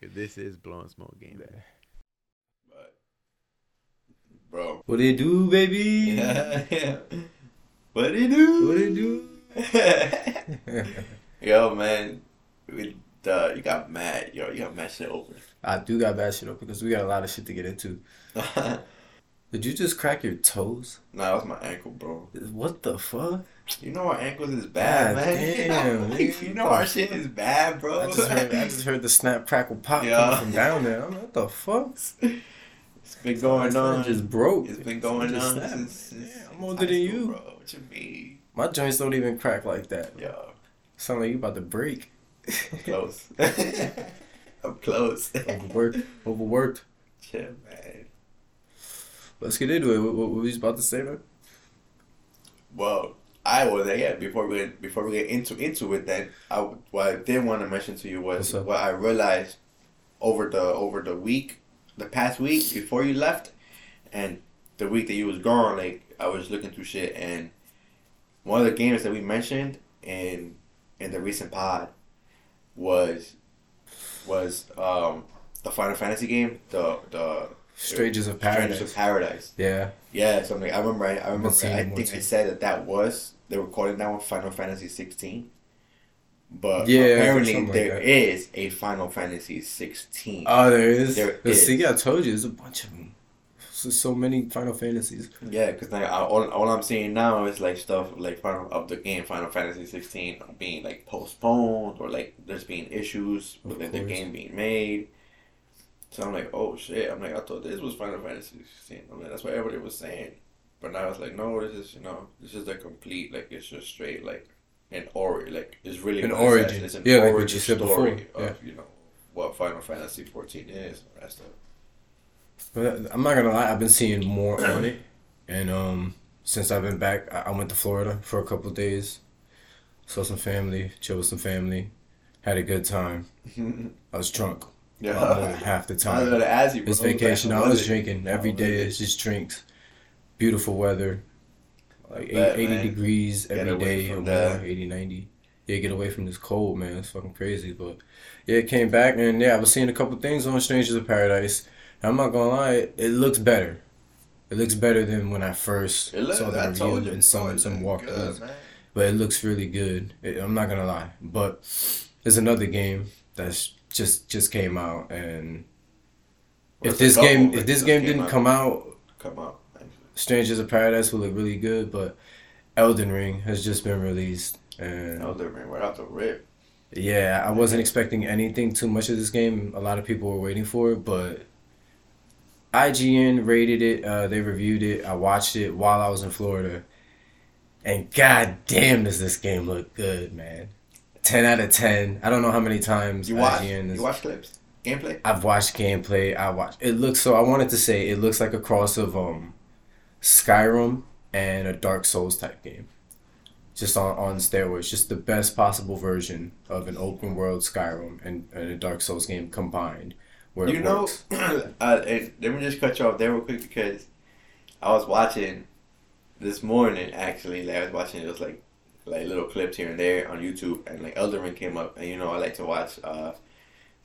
Cause this is blowing smoke game. But, bro. What they do, baby? Yeah. What do you do? What they do? Yo, man. We, uh, you got mad. Yo, you got mad shit over. I do got bad shit up because we got a lot of shit to get into. Did you just crack your toes? Nah, that was my ankle, bro. What the fuck? You know our ankles is bad, God man. damn, Like, you know our shit is bad, bro. I just heard, I just heard the snap crackle pop Yeah. coming from down there. I'm like, what the fuck? it's been going on. just broke. It's been going Just on since, since, Yeah, I'm older than school, you. bro. What you mean? My joints don't even crack like that. Yo, Sound like you about to break. I'm close. I'm close. Overworked. Overworked. yeah, man. Let's get into it. What, what, what was you about to say, man? Well, I was like, yeah. Before we get, before we get into into it, then I what I did want to mention to you was what I realized over the over the week, the past week before you left, and the week that you was gone. Like I was looking through shit, and one of the games that we mentioned in in the recent pod was was um the Final Fantasy game, the the Strangers of Strangers Paradise. of Paradise. Yeah. Yeah, so like, I remember. I, I remember. I think I said that that was they were calling that one Final Fantasy sixteen, but Yeah, apparently something like there that. is a Final Fantasy sixteen. Oh, there is. There Let's. See, I told you, there's a bunch of them. So, so many Final Fantasies. yeah, because like all, all I'm seeing now is like stuff like Final of the game Final Fantasy sixteen being like postponed or like there's being issues with the game being made. So I'm like, oh shit! I'm like, I thought this was Final Fantasy sixteen. I'm like, that's what everybody was saying. But now it's like, no, this is you know, this is a complete like it's just straight like an ori like it's really An what it says. origin. It's an Yeah, like what origin you said story before. of you know what Final Fantasy fourteen is. or That stuff. But I'm not gonna lie, I've been seeing more on it, and um, since I've been back, I, I went to Florida for a couple days, saw some family, chill with some family, had a good time. I was drunk a lot more than half the time. you. It's vacation. I was drinking every day. How day. was it? It's just drinks. Beautiful weather, like eight- bet, 80 man. degrees Get every day or more, 80, 90. Yeah, get away from this cold, man. It's fucking crazy. But yeah, it came back and yeah, I was seeing a couple things on Strangers of Paradise. I'm not gonna lie, it, it looks better. It looks better than when I first It look- saw the I review you, and saw some it some good, man. But it looks really good. It, I'm not gonna lie. But there's another game that's just just came out, and Well, if this game if this game didn't out. come out, Come out. Strangers of Paradise will look really good. But Elden Ring has just been released, and Elden Ring right out the rip. yeah, I wasn't expecting anything too much of this game. A lot of people were waiting for it, but IGN rated it. Uh, they reviewed it. I watched it while I was in Florida, and god damn, does this game look good, man! Ten out of ten. I don't know how many times You watch. IGN is. You watch clips. Gameplay. I've watched gameplay. I watched. It looks so. I wanted to say it looks like a cross of um, Skyrim and a Dark Souls type game, just on on steroids. Just the best possible version of an open world Skyrim and, and a Dark Souls game combined, where You know, uh, let me just cut you off there real quick because I was watching this morning actually. Like I was watching It was like like little clips here and there on YouTube, and like Elden Ring came up, and you know I like to watch uh,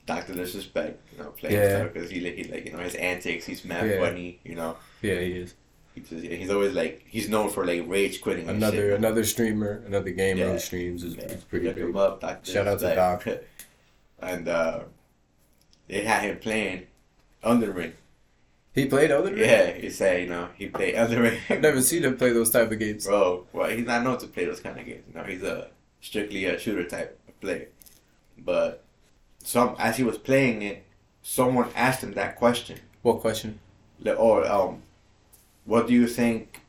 Doctor Disrespect, you know, play Yeah. because he like he like you know his antics, he's mad Yeah. funny, you know. Yeah, he is He just, he's always like he's known for like rage quitting. another shit. another streamer, another gamer Yeah. who streams is, is pretty look big. up. Shout out to Disrespect. and uh, they had him playing Elden Ring. He played Elden Ring. Yeah, he said, you know, he played Elden Ring. I've never seen him play those type of games. Bro, well, he's not known to play those kind of games. You know, he's a strictly a shooter type of player. But some as he was playing it, someone asked him that question. What question? Or um, what do you think?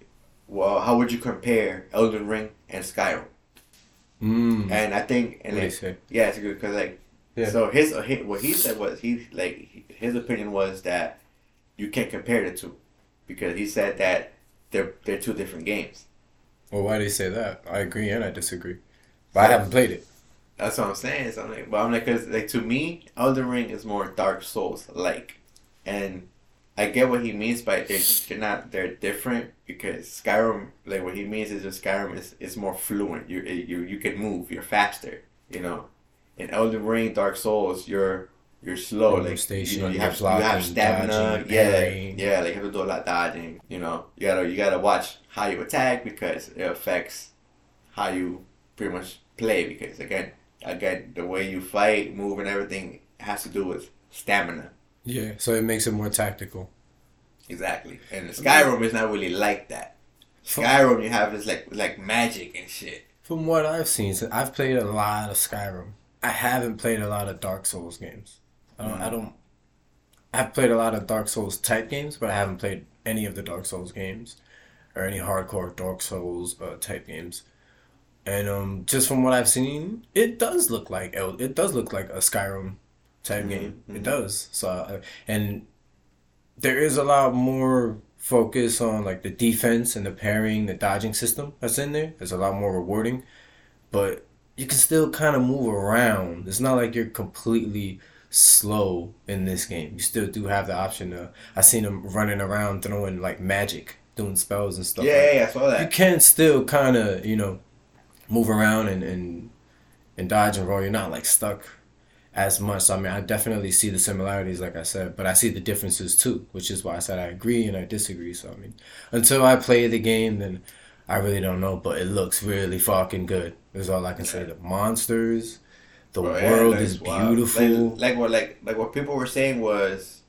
Well, how would you compare Elden Ring and Skyrim? Mm. And I think, and What do you like, say? yeah, it's good because like, Yeah. so his, hi what he said was he like his opinion was that you can't compare the two because he said that they're they're two different games. Well, why do you say that? I agree and I disagree. But I haven't played it. That's what I'm saying. So I'm like, but I'm like, cause like to me, Elden Ring is more Dark Souls like, and I get what he means by they're, they're not they're different because Skyrim like what he means is just Skyrim is is more fluent. You you you can move. You're faster. You know, in Elden Ring, Dark Souls, you're you're slow. Like station, you know, you have you have stamina. dodging, yeah, parrying. yeah. Like you have to do a lot of dodging. You know, you gotta you gotta watch how you attack because it affects how you pretty much play. Because again, again, the way you fight, move, and everything has to do with stamina. Yeah, so it makes it more tactical. Exactly. And the Skyrim is not really like that. Skyrim, you have is like like magic and shit. From what I've seen, I've played a lot of Skyrim. I haven't played a lot of Dark Souls games. I don't. I don't. I've played a lot of Dark Souls type games, but I haven't played any of the Dark Souls games or any hardcore Dark Souls uh, type games. And um, just from what I've seen, it does look like El- it does look like a Skyrim type Mhm, game. It does. So uh, and there is a lot more focus on like the defense and the parrying, the dodging system that's in there. It's a lot more rewarding, but you can still kind of move around. It's not like you're completely slow in this game. You still do have the option to. I seen them running around throwing like magic, doing spells and stuff. Yeah, like yeah, I saw that. you can still kind of you know move around and, and and dodge and roll. You're not like stuck as much. So, I mean, I definitely see the similarities, like I said, but I see the differences too, which is why I said I agree and I disagree. So I mean, until I play the game, then I really don't know. But it looks really fucking good. Is all I can say. The monsters, the world is wow. beautiful. Like, like what like like what people were saying was,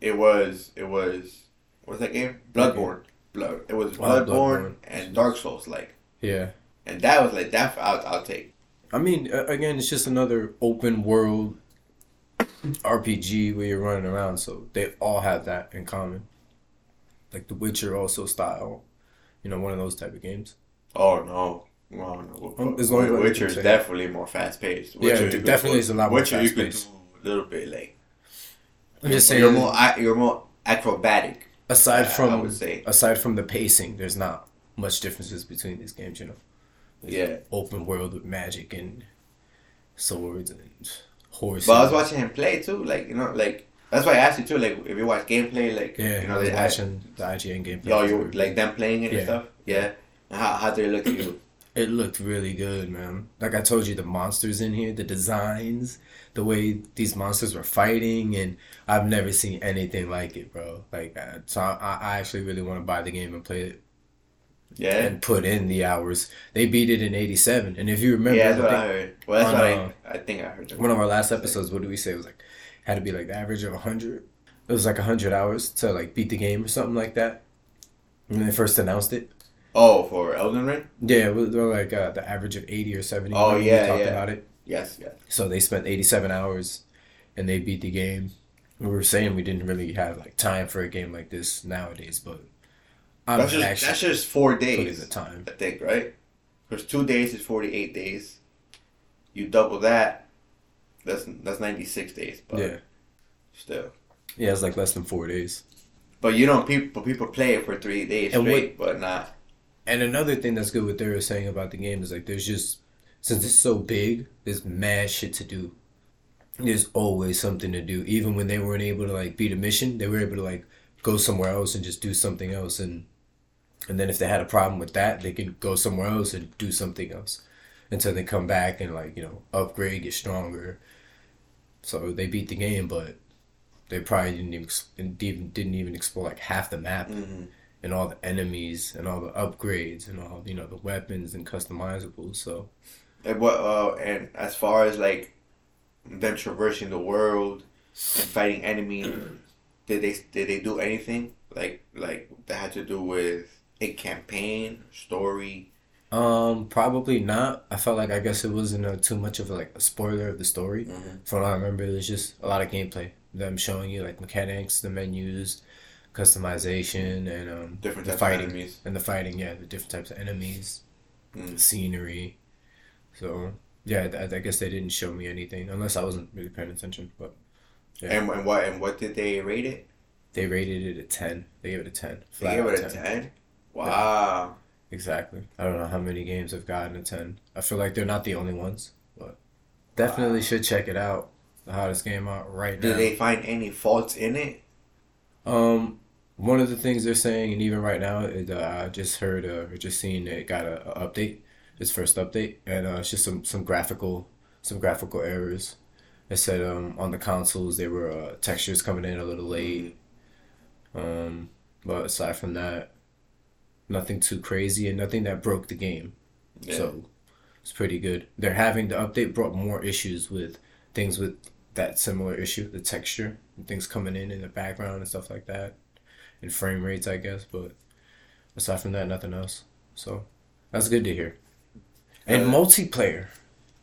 it was it was what's that game? Bloodborne. Blood. It was Bloodborne, Bloodborne. and Dark Souls like, yeah. and that was like that. I'll I'll take. I mean, again, it's just another open world RPG where you're running around. So they all have that in common. Like The Witcher also style, you know, one of those type of games. Oh no. No. Um, as long Witcher can is definitely more fast paced. Yeah, it definitely is a lot more Witcher fast-paced. do a little bit like. I'm just saying you're more you're more acrobatic. aside I from would say. aside from the pacing, there's not much differences between these games. You know, Yeah. open world with magic and swords and horses. But I was watching him play too, like you know, like that's why I asked you too, like if you watch gameplay, like Yeah, you know, they watching the IGN gameplay. Yo, you like them playing it Yeah. and stuff. Yeah. And How do they look at you? It looked really good, man. Like I told you, the monsters in here, the designs, the way these monsters were fighting, and I've never seen anything like it, bro. Like, uh, so I, I actually really want to buy the game and play it Yeah. and put in the hours. They beat it in '87, and if you remember, yeah, that's I what think I heard. Well, that's on, what I, I think I heard. one of our last episodes, what did we say? It was like had to be like the average of hundred. It was like hundred hours to like beat the game or something like that. When they first announced it, Oh, for Elden Ring? yeah, it they were like uh, the average of eighty or seventy. Oh, Remember we yeah, talked yeah. about it. Yes, yes. So they spent 87 hours and they beat the game. We were saying we didn't really have like time for a game like this nowadays, but I'm That's just that's just four days. the time. I think, right? Because two days is forty eight days. You double that, that's that's ninety six days. But Yeah. still. Yeah, it's like less than four days. But you know, people people play it for three days And straight, but not. And another thing that's good what they were saying about the game is like there's just since it's so big, there's mad shit to do. There's always something to do. Even when they weren't able to like beat a mission, they were able to like go somewhere else and just do something else and and then if they had a problem with that, they can go somewhere else and do something else until they come back and like, you know, upgrade, get stronger. So they beat the game, but they probably didn't even didn't even explore like half the map hmm and all the enemies and all the upgrades and all you know the weapons and customizables. So And what? Uh, and as far as like them traversing the world and fighting enemies, did they did they do anything like like that had to do with a campaign story? um probably not. I felt like I guess it wasn't a, too much of like a spoiler of the story. Mhm. From what I remember, it was just a lot of gameplay. Them showing you like mechanics, the menus, customization, and um Different the fighting and the fighting. Yeah, the different types of enemies, Mm. the scenery. So yeah, I, I guess they didn't show me anything unless I wasn't really paying attention. But Yeah. And and what and what did they rate it? they rated it a ten. They gave it a ten. They gave it a ten. Wow. Exactly. I don't know how many games have gotten a 10. I feel like they're not the only ones, but definitely should check it out. The hottest game out right Did now. Did they find any faults in it? Um, one of the things they're saying, and even right now, is, uh, I just heard uh, or just seen it got a, a update, its first update, and uh, it's just some some graphical some graphical errors. They said um, on the consoles there were uh, textures coming in a little late. Um, but aside from that, nothing too crazy and nothing that broke the game. Yeah. So it's pretty good. They're having the update brought more issues with things with that similar issue, the texture and things coming in in the background and stuff like that, and frame rates, I guess. But aside from that, nothing else. So that's good to hear. And Uh, multiplayer,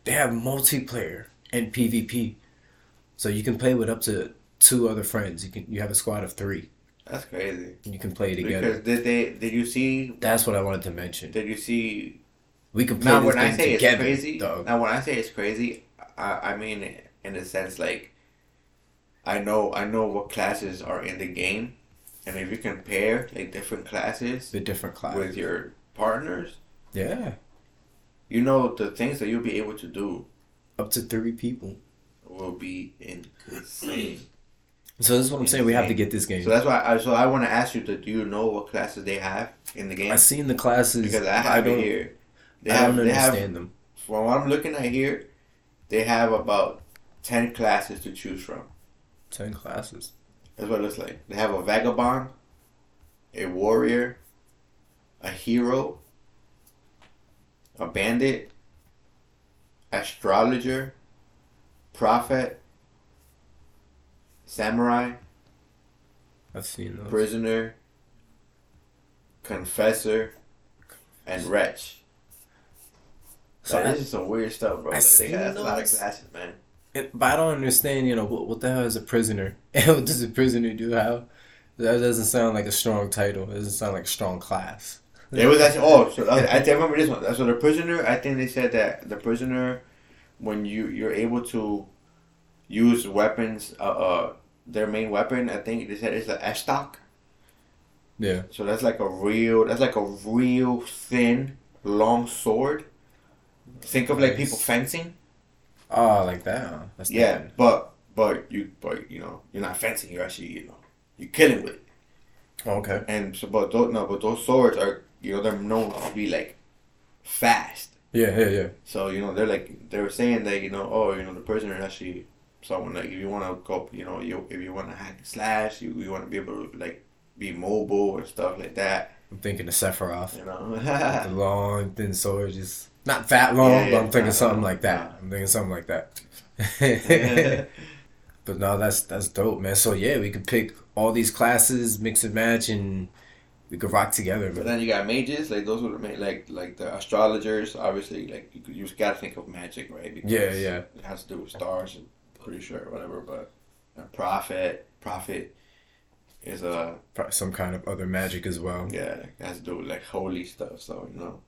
they have multiplayer and PvP, so you can play with up to two other friends. You can you have a squad of three. That's crazy. And you can play together. Because did they did you see That's what I wanted to mention. did you see We can play now when I say it's crazy dog. now when I say it's crazy I, I mean in a sense like I know I know what classes are in the game and if you compare like different classes The different class. with your partners yeah, you know the things that you'll be able to do up to three people. will be insane. So this is what I'm saying. We have to get this game. So that's why I so I want to ask you that do you know what classes they have in the game? I've seen the classes. because I have don't. it here. They I have don't they have understand them. from what I'm looking at here, they have about ten classes to choose from. Ten classes. That's what it looks like. They have a vagabond, a warrior, a hero, a bandit, astrologer, prophet, samurai, I've seen those. prisoner, confessor, and wretch. So Like, this is some weird stuff, bro. I Like, seen that's a lot of those. classes, man. It- but I don't understand. You know what? What the hell is a prisoner? And what does a prisoner do? How? That doesn't sound like a strong title. It doesn't sound like a strong class. It was actually oh, so I, I remember this one. So the prisoner, I think they said that the prisoner, when you you're able to use weapons, uh, uh their main weapon, I think they said it's the estoc. Yeah. So that's like a real, that's like a real thin, long sword. Think of like Nice. people fencing. Oh, like that. huh? That's Yeah, but but you but you know you're not fencing. You're actually you know you're killing with it. Oh, okay. And so but those no but those swords are you know they're known to be like fast. Yeah, yeah, yeah. So you know they're like they were saying that you know oh you know the prisoner actually someone like if you want to go you know you if you want to hack and slash you you want to be able to like be mobile and stuff like that I'm thinking of Sephiroth. you know the long, thin sword, just not that long, Yeah, but I'm thinking something nah, like that. I'm thinking something like that. but no, that's that's dope, man. So yeah, we could pick all these classes, mix and match, and we could rock together. but then you got mages like those were like like the astrologers obviously like you, you just gotta think of magic right because Yeah, yeah. it has to do with stars I'm pretty sure whatever but a prophet prophet is a Probably some kind of other magic as well. yeah it has to do with like holy stuff so you know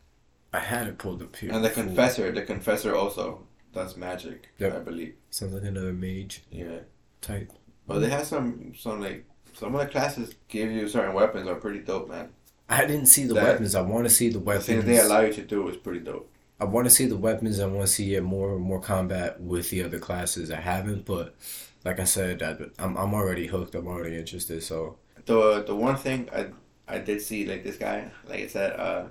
I had it pulled up here. And the before. confessor, the confessor also does magic. Yep. I believe. sounds like another mage Yeah. type. But they have some some like some of the classes give you certain weapons are pretty dope, man. I didn't see the That- weapons. I want to see the The weapons. things they allow you to do is pretty dope. I want to see the weapons. I want to see it more more combat with the other classes. I haven't, but like I said, I, I'm I'm already hooked. I'm already interested. So The the one thing I I did see like this guy, like I said, uh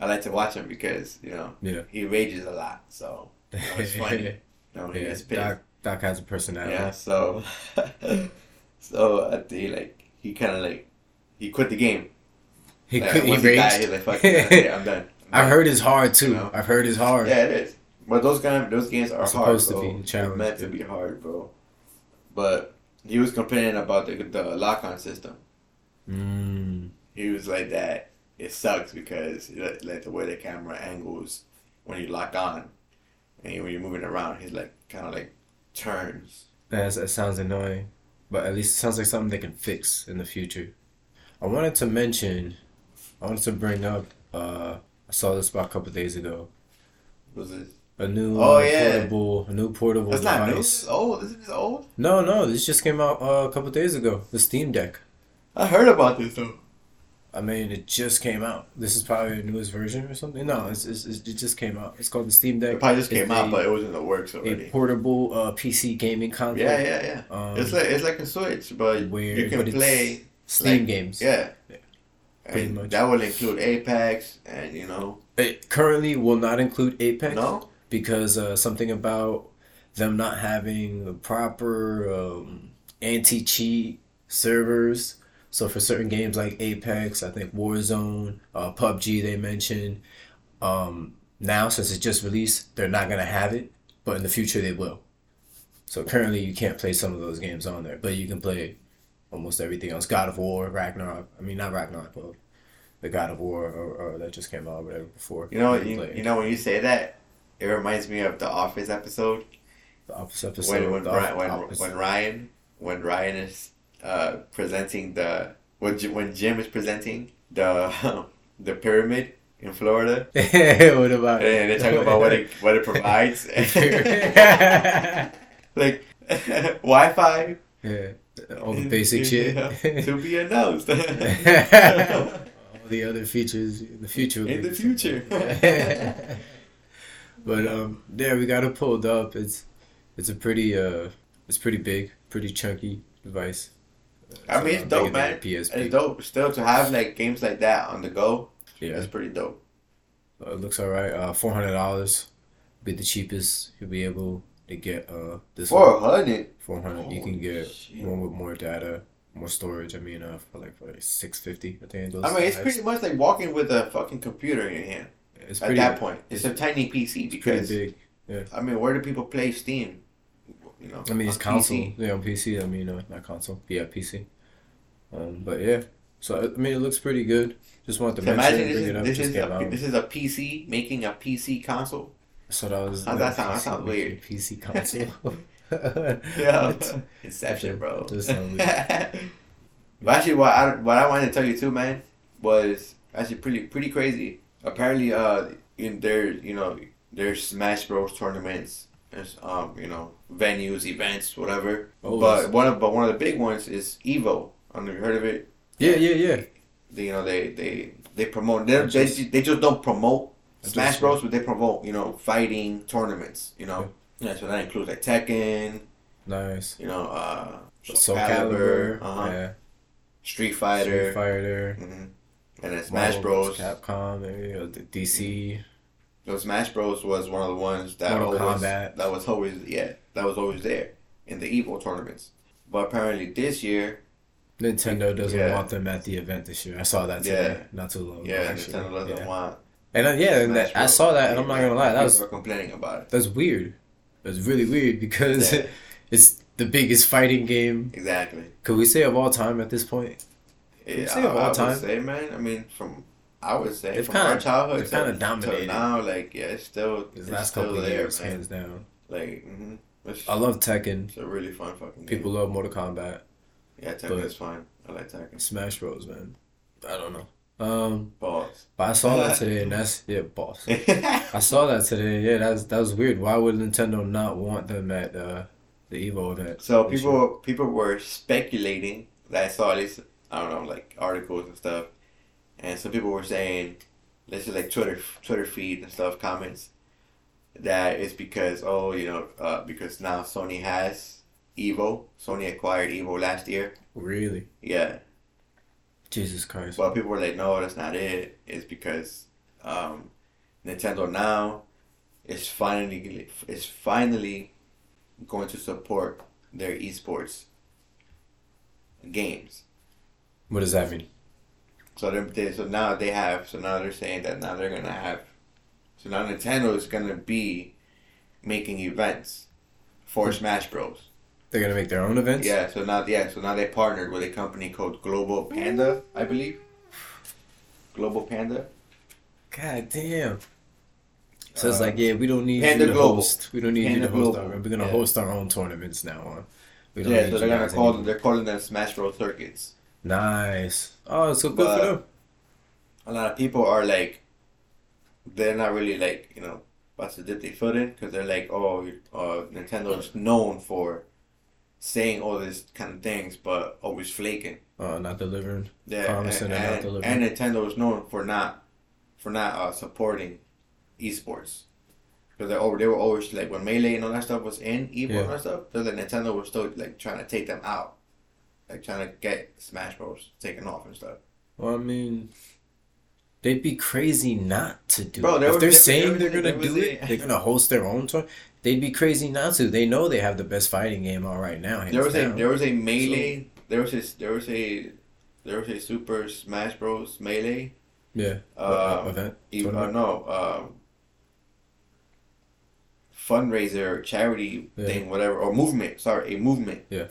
I like to watch him because, you know, Yeah. he rages a lot. So you know, it's funny. You know, he yeah, gets pissed. Doc, Doc has a personality. Yeah, so so at the like he kinda like he quit the game. He Like, could. He he died, raged. he's like, fuck yeah, I'm done. I'm heard it's hard too. You know? I've heard it's hard. Yeah, it is. But those games, those games are It's hard. supposed to bro. be a They're meant to be hard, bro. But he was complaining about the the lock on system. Mm. He was like that. It sucks because like like, the way the camera angles when you lock on, and when you're moving around, he's like kind of like turns. That's, that sounds annoying, but at least it sounds like something they can fix in the future. I wanted to mention, I wanted to bring up. Uh, I saw this about a couple days ago. Was it? A new Oh, uh, yeah. portable, a new portable That's not new. device. This is old. This is old. No, no, this just came out uh, a couple days ago. The Steam Deck. I heard about this though. I mean, it just came out. This is probably the newest version or something. No, it's, it's, it's, it just came out. It's called the Steam Deck. It probably just It's came out, a- but it was in the works already. a portable uh, PC gaming console. Yeah, yeah, yeah. Um, it's like it's like a Switch, but weird, you can but play. Steam like- games. Yeah. Yeah, pretty much. that will include Apex and you know It currently will not include Apex no because uh, something about them not having the proper um, anti cheat servers. So for certain games like Apex, I think Warzone, uh, PUBG, they mentioned. Um, now, since it's just released, they're not gonna have it, but in the future they will. So currently, you can't play some of those games on there, but you can play almost everything else. God of War, Ragnarok. I mean, not Ragnarok, but the God of War or, or that just came out, or whatever before. You know, you, you know when you say that, it reminds me of the Office episode the Office episode. when when, the Ryan, Off- when, when Ryan when Ryan is uh, presenting the when when Jim is presenting the the pyramid in Florida, what about? and they talk about what it what it provides, like Wi-Fi. Yeah. all the basic shit. Yeah, to be announced all the other features in the future. in the future. but um, there we got it pulled up. It's it's a pretty uh, it's pretty big, pretty chunky device. I mean, it's dope, man. PSP. It's dope. Still to have like games like that on the go. Yeah, That's pretty dope. uh, it looks alright. Uh, four hundred dollars, be the cheapest you'll be able to get. Uh, this Four hundred. four hundred. You can get shit. one with more data, more storage. I mean, uh, for like for like six fifty. I think. Those I mean, it's types. pretty much like walking with a fucking computer in your hand. It's At pretty. that point, it's a tiny PC it's because big. I mean, where do people play Steam? You know, I mean, it's console. PC. Yeah, on PC. I mean, uh, not console. Yeah, PC. Um, but yeah. So I mean, it looks pretty good. Just wanted to So mention imagine it, this bring is it up. this just is a, this is a PC making a PC console. So that was. How's that sound? That sounds weird. PC console. Yeah, Inception, bro. Does sound but actually, what I what I wanted to tell you too, man, was actually pretty pretty crazy. Apparently, uh, in there, you know, there's Smash Bros tournaments. There's um, you know, venues, events, whatever. Oh, but one of but one of the big ones is Evo. I don't know if you heard of it. Yeah, yeah, yeah. They, you know, they they they promote. They just- they just don't promote Smash Bros, but they promote you know fighting tournaments. You know, yeah. So that includes like Tekken. Nice. You know, uh, Soul Calibur, Calibur. uh-huh. Yeah. Street Fighter, Street Fighter. hmm and then Smash Marvel, Bros. Capcom. Maybe uh, the DC. So Smash Bros was one of the ones that Mortal always Kombat. that was always yeah that was always there in the Evo tournaments. But apparently this year, Nintendo doesn't Yeah. want them at the event this year. I saw that today, not too long ago. yeah, actually. Nintendo doesn't yeah. want. And uh, yeah, and that, I saw that, and I'm not gonna lie, that was complaining about it. that's weird. That's really weird because Yeah. it's the biggest fighting game. Exactly. Could we say of all time at this point? Yeah, say I, of all I time? say, man. I mean, from I would say They've from kinda- our childhood kinda to dominated. now, like yeah, it's still These it's last still couple of there, years, man. hands down. Like, hmm it's, I love Tekken. it's a really fun fucking game. People love Mortal Kombat. yeah, Tekken is fine. I like Tekken. Smash Bros, man. I don't know. Um, Balls. but I saw that today, and that's yeah, boss. I saw that today. Yeah, that's that was weird. Why would Nintendo not want them at uh, the Evo event? So people people were speculating that I saw at least I don't know like articles and stuff, and some people were saying, this is like Twitter Twitter feed and stuff comments, that it's because oh you know uh, because now Sony has Evo Sony acquired Evo last year Really? yeah Jesus Christ. but people were like no that's not it it's because um, Nintendo now is finally is finally going to support their esports games. What does that mean? So they're, so now they have so now they're saying that now they're gonna have so now Nintendo is gonna be making events for hmm. Smash Bros. They're gonna make their own events. Yeah, so now yeah, so now they partnered with a company called Global Panda, I believe. Global Panda. God damn. So it's like, um, yeah, we don't need Panda you to Global. host. We don't need Panda you to host Global. our. We're gonna Yeah. host our own tournaments now on. Yeah, so they're gonna call them they're calling them Smash Bros circuits. Nice. Oh, so good But- for them. A lot of people are like, they're not really like you know about to dip their foot in because they're like, oh, uh, Nintendo is known for saying all these kind of things, but always flaking. Oh, not delivering. Yeah, Promising and, and not delivering. and Nintendo is known for not for not uh, supporting esports. Because they over they were always like when melee and all that stuff was in Evo Yeah. and stuff. They're like Nintendo was still like trying to take them out, like trying to get Smash Bros taken off and stuff. Well, I mean, they'd be crazy not to do Bro, it. If they're saying they're gonna do it, they're gonna host their own tour. They'd be crazy not to. They know they have the best fighting game out right now. There was a there was a melee. There was a there was a there was a Super Smash Bros. melee. yeah Uh, event. e- uh, no, um, fundraiser charity Yeah. thing, whatever, or movement. Sorry, a movement. Yeah.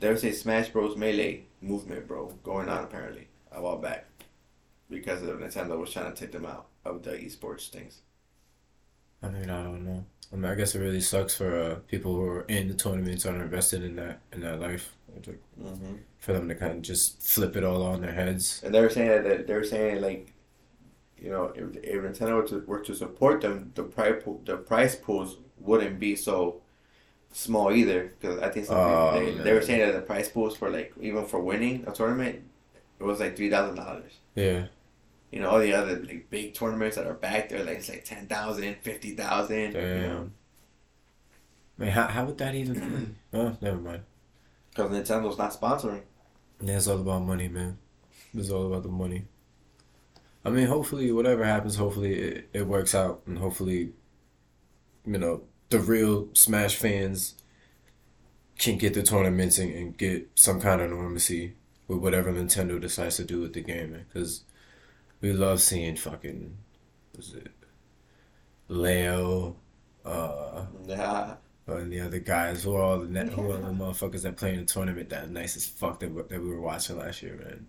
There was a Smash Bros. melee movement, bro, going on apparently a while back because of Nintendo was trying to take them out of the esports things. I mean, I don't know. I mean, I guess it really sucks for uh, people who are in the tournaments and are invested in that in that life. Like, Mm-hmm. For them to kind of just flip it all on their heads. And they were saying that they were saying like, you know, if, if Nintendo were to, were to support them, the price pool, the price pools wouldn't be so small either. Because I think some Oh, people, they, they were saying that the price pools for like even for winning a tournament, it was like three thousand dollars. Yeah. You know, all the other like big tournaments that are back there, like it's like ten thousand, fifty thousand. Damn. You know, I how, how would that even? oh, never mind. because Nintendo's not sponsoring. Yeah, it's all about money, man. It's all about the money. I mean, hopefully, whatever happens, hopefully it, it works out, and hopefully, you know, the real Smash fans can get the tournaments and, and get some kind of normalcy with whatever Nintendo decides to do with the game. Because we love seeing fucking, was it, Leo, uh, Yeah. uh, and the other guys who are all the net, who are the motherfuckers that play in the tournament that nice as fuck that, we- that we were watching last year, man.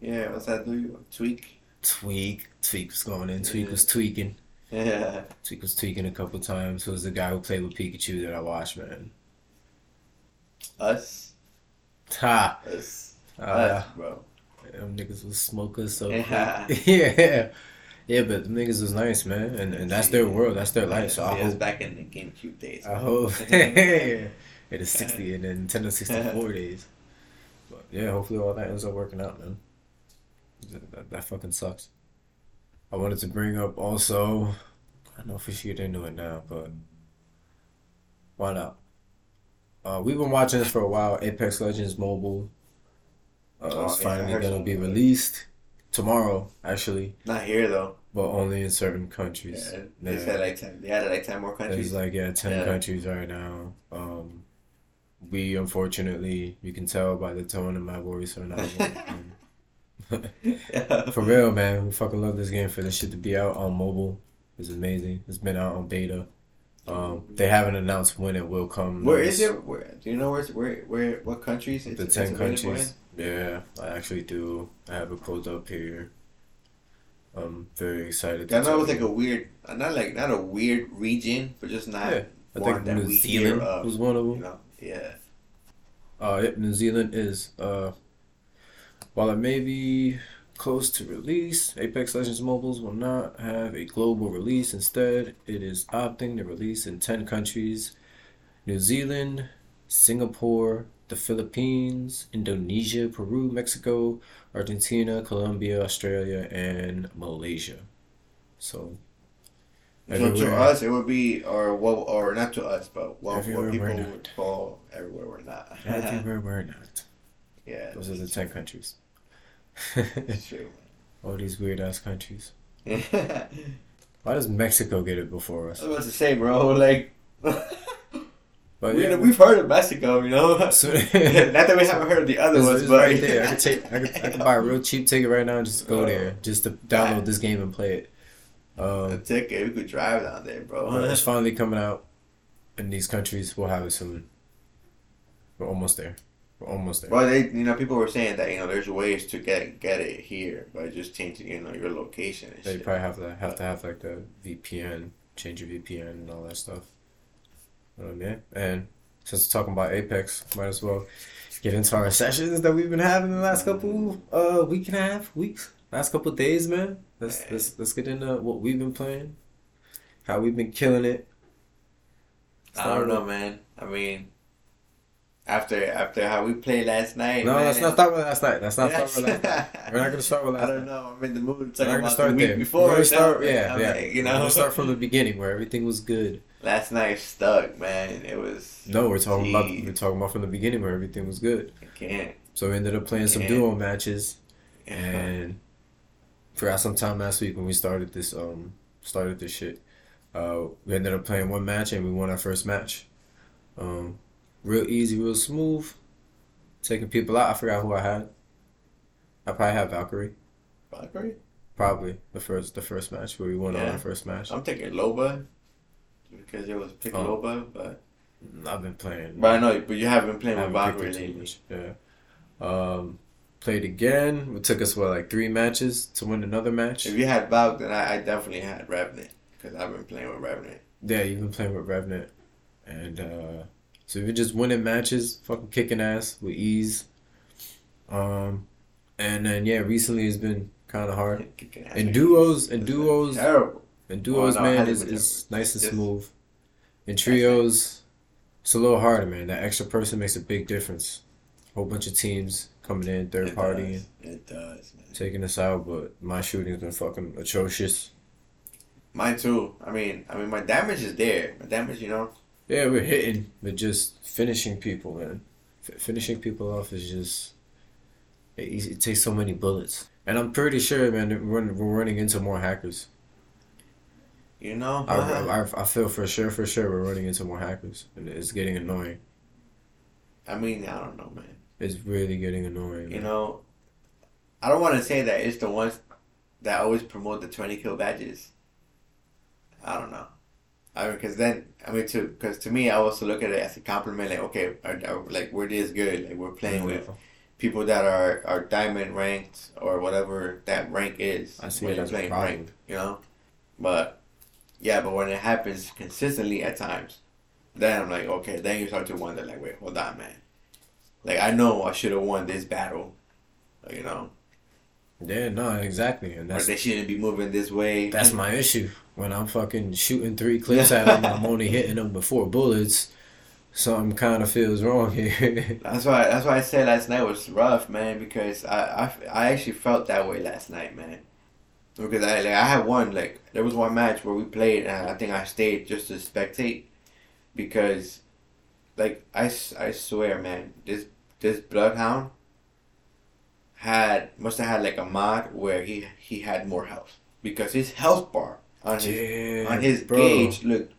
Yeah. What's that do? Tweak. Tweak, Tweak was going in. Tweak was tweaking. Yeah. Tweak was tweaking a couple times. Who was the guy who played with Pikachu that I watched, man? Us. Ha! Us. Uh, Us, bro. them niggas was smokers so Yeah. yeah. Yeah, but the niggas was nice, man. And and that's their world. That's their life. So I Yeah, it's hope. back in the GameCube days. I hope. yeah. It is 60 and then Nintendo 64 days. But yeah, hopefully all that ends up working out, man. That, that fucking sucks. I wanted to bring up also, I don't know if we should get into it now, but why not? Uh, we've been watching this for a while. Apex Legends Mobile uh, Oh, is finally gonna something be released tomorrow, actually, Not here though. but only in certain countries. Yeah, they Yeah. said like ten. They added like ten more There's countries. like yeah, ten Yeah. countries right now. Um, we unfortunately, you can tell by the tone of my voice, are not. yeah. for real, man, we fucking love this game. For this shit to be out on mobile is amazing. It's been out on beta. Um, they haven't announced when it will come. Where is it? Where do you know where? Where? Where? What countries? The it's- ten it's countries. Yeah, I actually do. I have it pulled up here. I'm very excited. To I know it was like a weird, not like not a weird region, but just not Yeah, I one think that New Zealand of. was one of them. You know? Yeah. Uh, yep, New Zealand is, uh, while it may be close to release, Apex Legends Mobiles will not have a global release. Instead, it is opting to release in 10 countries New Zealand, Singapore, the Philippines, Indonesia, Peru, Mexico, Argentina, Colombia, Australia, and Malaysia. So, So to us, it would be, or what, or not to us, but Everywhere people would call everywhere we're not. everywhere we're not. yeah, Those are the 10 countries. It's true. All these weird ass countries. Why does Mexico get it before us? was about to say, bro, like, But we, yeah, we've heard of Mexico, you know. So- not that we haven't heard of the other ones, but right there. I could take. I could, I could buy a real cheap ticket right now and just go there, just to download this game and play it. a Um, ticket. We could drive down there, bro. it's finally coming out in these countries. We'll have it soon. We're almost there. We're almost there. Well, they, you know, people were saying that you know there's ways to get get it here by just changing, you know, your location and They shit. probably have to have to have like the VPN, change your VPN and all that stuff. Um, yeah, and since we're talking about Apex, might as well get into our sessions that we've been having the last couple uh week and a half weeks, last couple days, man. Let's let's let's get into what we've been playing, how we've been killing it. I don't know, man. I mean, after after how we played last night. No, man, let's not start with last night. Let's not Yes. start with last night. We're not gonna start with last I don't know. I'm in the mood We're talking about start the week there. before. We're gonna start, yeah, I'm yeah. like, you We're know, gonna start from the beginning where everything was good. last night stuck, man. It was. No, we're talking about we're talking about from the beginning where everything was good. I can't. So we ended up playing some duo matches, Yeah. and forgot sometime last week when we started this um started this shit. Uh, we ended up playing one match and we won our first match. Um, real easy, real smooth. Taking people out. I forgot who I had. I probably had Valkyrie. Valkyrie? Probably the first the first match where we won Yeah. our first match. I'm taking Loba because it was pick Oh. Loba, but I've been playing. but I know, but you haven't been playing I with Valkyrie lately. Yeah. Um, played again. It took us what like three matches to win another match. If you had Valk, then I, I definitely had Revenant because I've been playing with Revenant. Yeah, you've been playing with Revenant, and uh, so if you're just winning matches, fucking kicking ass with ease. Um, and then yeah, recently it's been kind of hard. And duos, and duos, terrible. and duos, Oh, no, man, is, is nice and smooth. And trios, it's a little harder, man. That extra person makes a big difference. A Whole bunch of teams coming in, third It party, does. It does, man. taking us out, but my shooting's been fucking atrocious. Mine too. I mean, I mean, my damage is there. My damage, you know. Yeah, we're hitting, but just finishing people, man. F- finishing people off is just it, it takes so many bullets, and I'm pretty sure, man, we're, we're running into more hackers. You know. I, I, I feel for sure, for sure, we're running into more hackers, and it's getting annoying. I mean, I don't know, man. It's really getting annoying. You man. know, I don't want to say that it's the ones that always promote the 20 kill badges. I don't know. I mean, because then, I mean, to because to me, I also look at it as a compliment. Like, okay, are, are, like we're this good. Like we're playing with people that are are diamond ranked or whatever that rank is. I see when you're playing ranked, you know. But yeah, but when it happens consistently at times, then I'm like, okay, then you start to wonder, like, wait, hold on, man. Like I know I should have won this battle, you know, Yeah, no, exactly, and or that's they shouldn't be moving this way. that's my issue. When I'm fucking shooting three clips at them, I'm only hitting them with four bullets. Something kind of feels wrong here. That's why. That's why I said last night was rough, man. Because I, I, I actually felt that way last night, man. Because I, like, I had one like there was one match where we played, and I think I stayed just to spectate, because, like I, I swear, man, this this bloodhound had must have had like a mod where he he had more health because his health bar on his on his bro. gauge looked,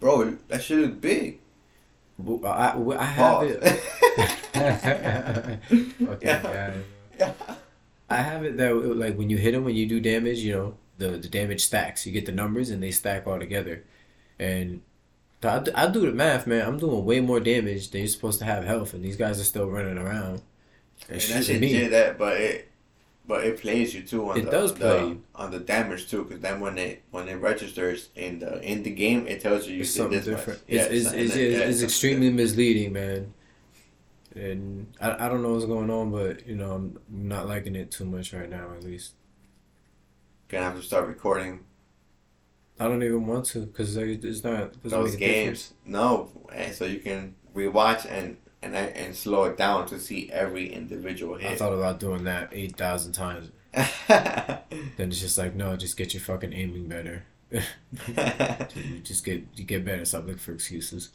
bro, that shit looked big. I, I have Pause. it. Fucking Yeah. Yeah. I have it that like when you hit them when you do damage, you know the the damage stacks. You get the numbers and they stack all together, and I, I do the math, man. I'm doing way more damage than you're supposed to have health, and these guys are still running around. That shit me. did that, but it, but it plays you too on It the does play you. on the damage too, because then when it when it registers in the in the game, it tells you you It's did something different. Yeah, It's, it's, it's, that- it's, yeah, it's something extremely misleading, man. And I, I don't know what's going on, but you know I'm not liking it too much right now. At least different. Gonna have to start recording I don't even want to because it's not those a difference. games. No, and so you can rewatch and and and slow it down to see every individual hit. I thought about doing that eight thousand times. Then it's just like no, just get your fucking aiming better. You just get you get better. Stop looking for excuses.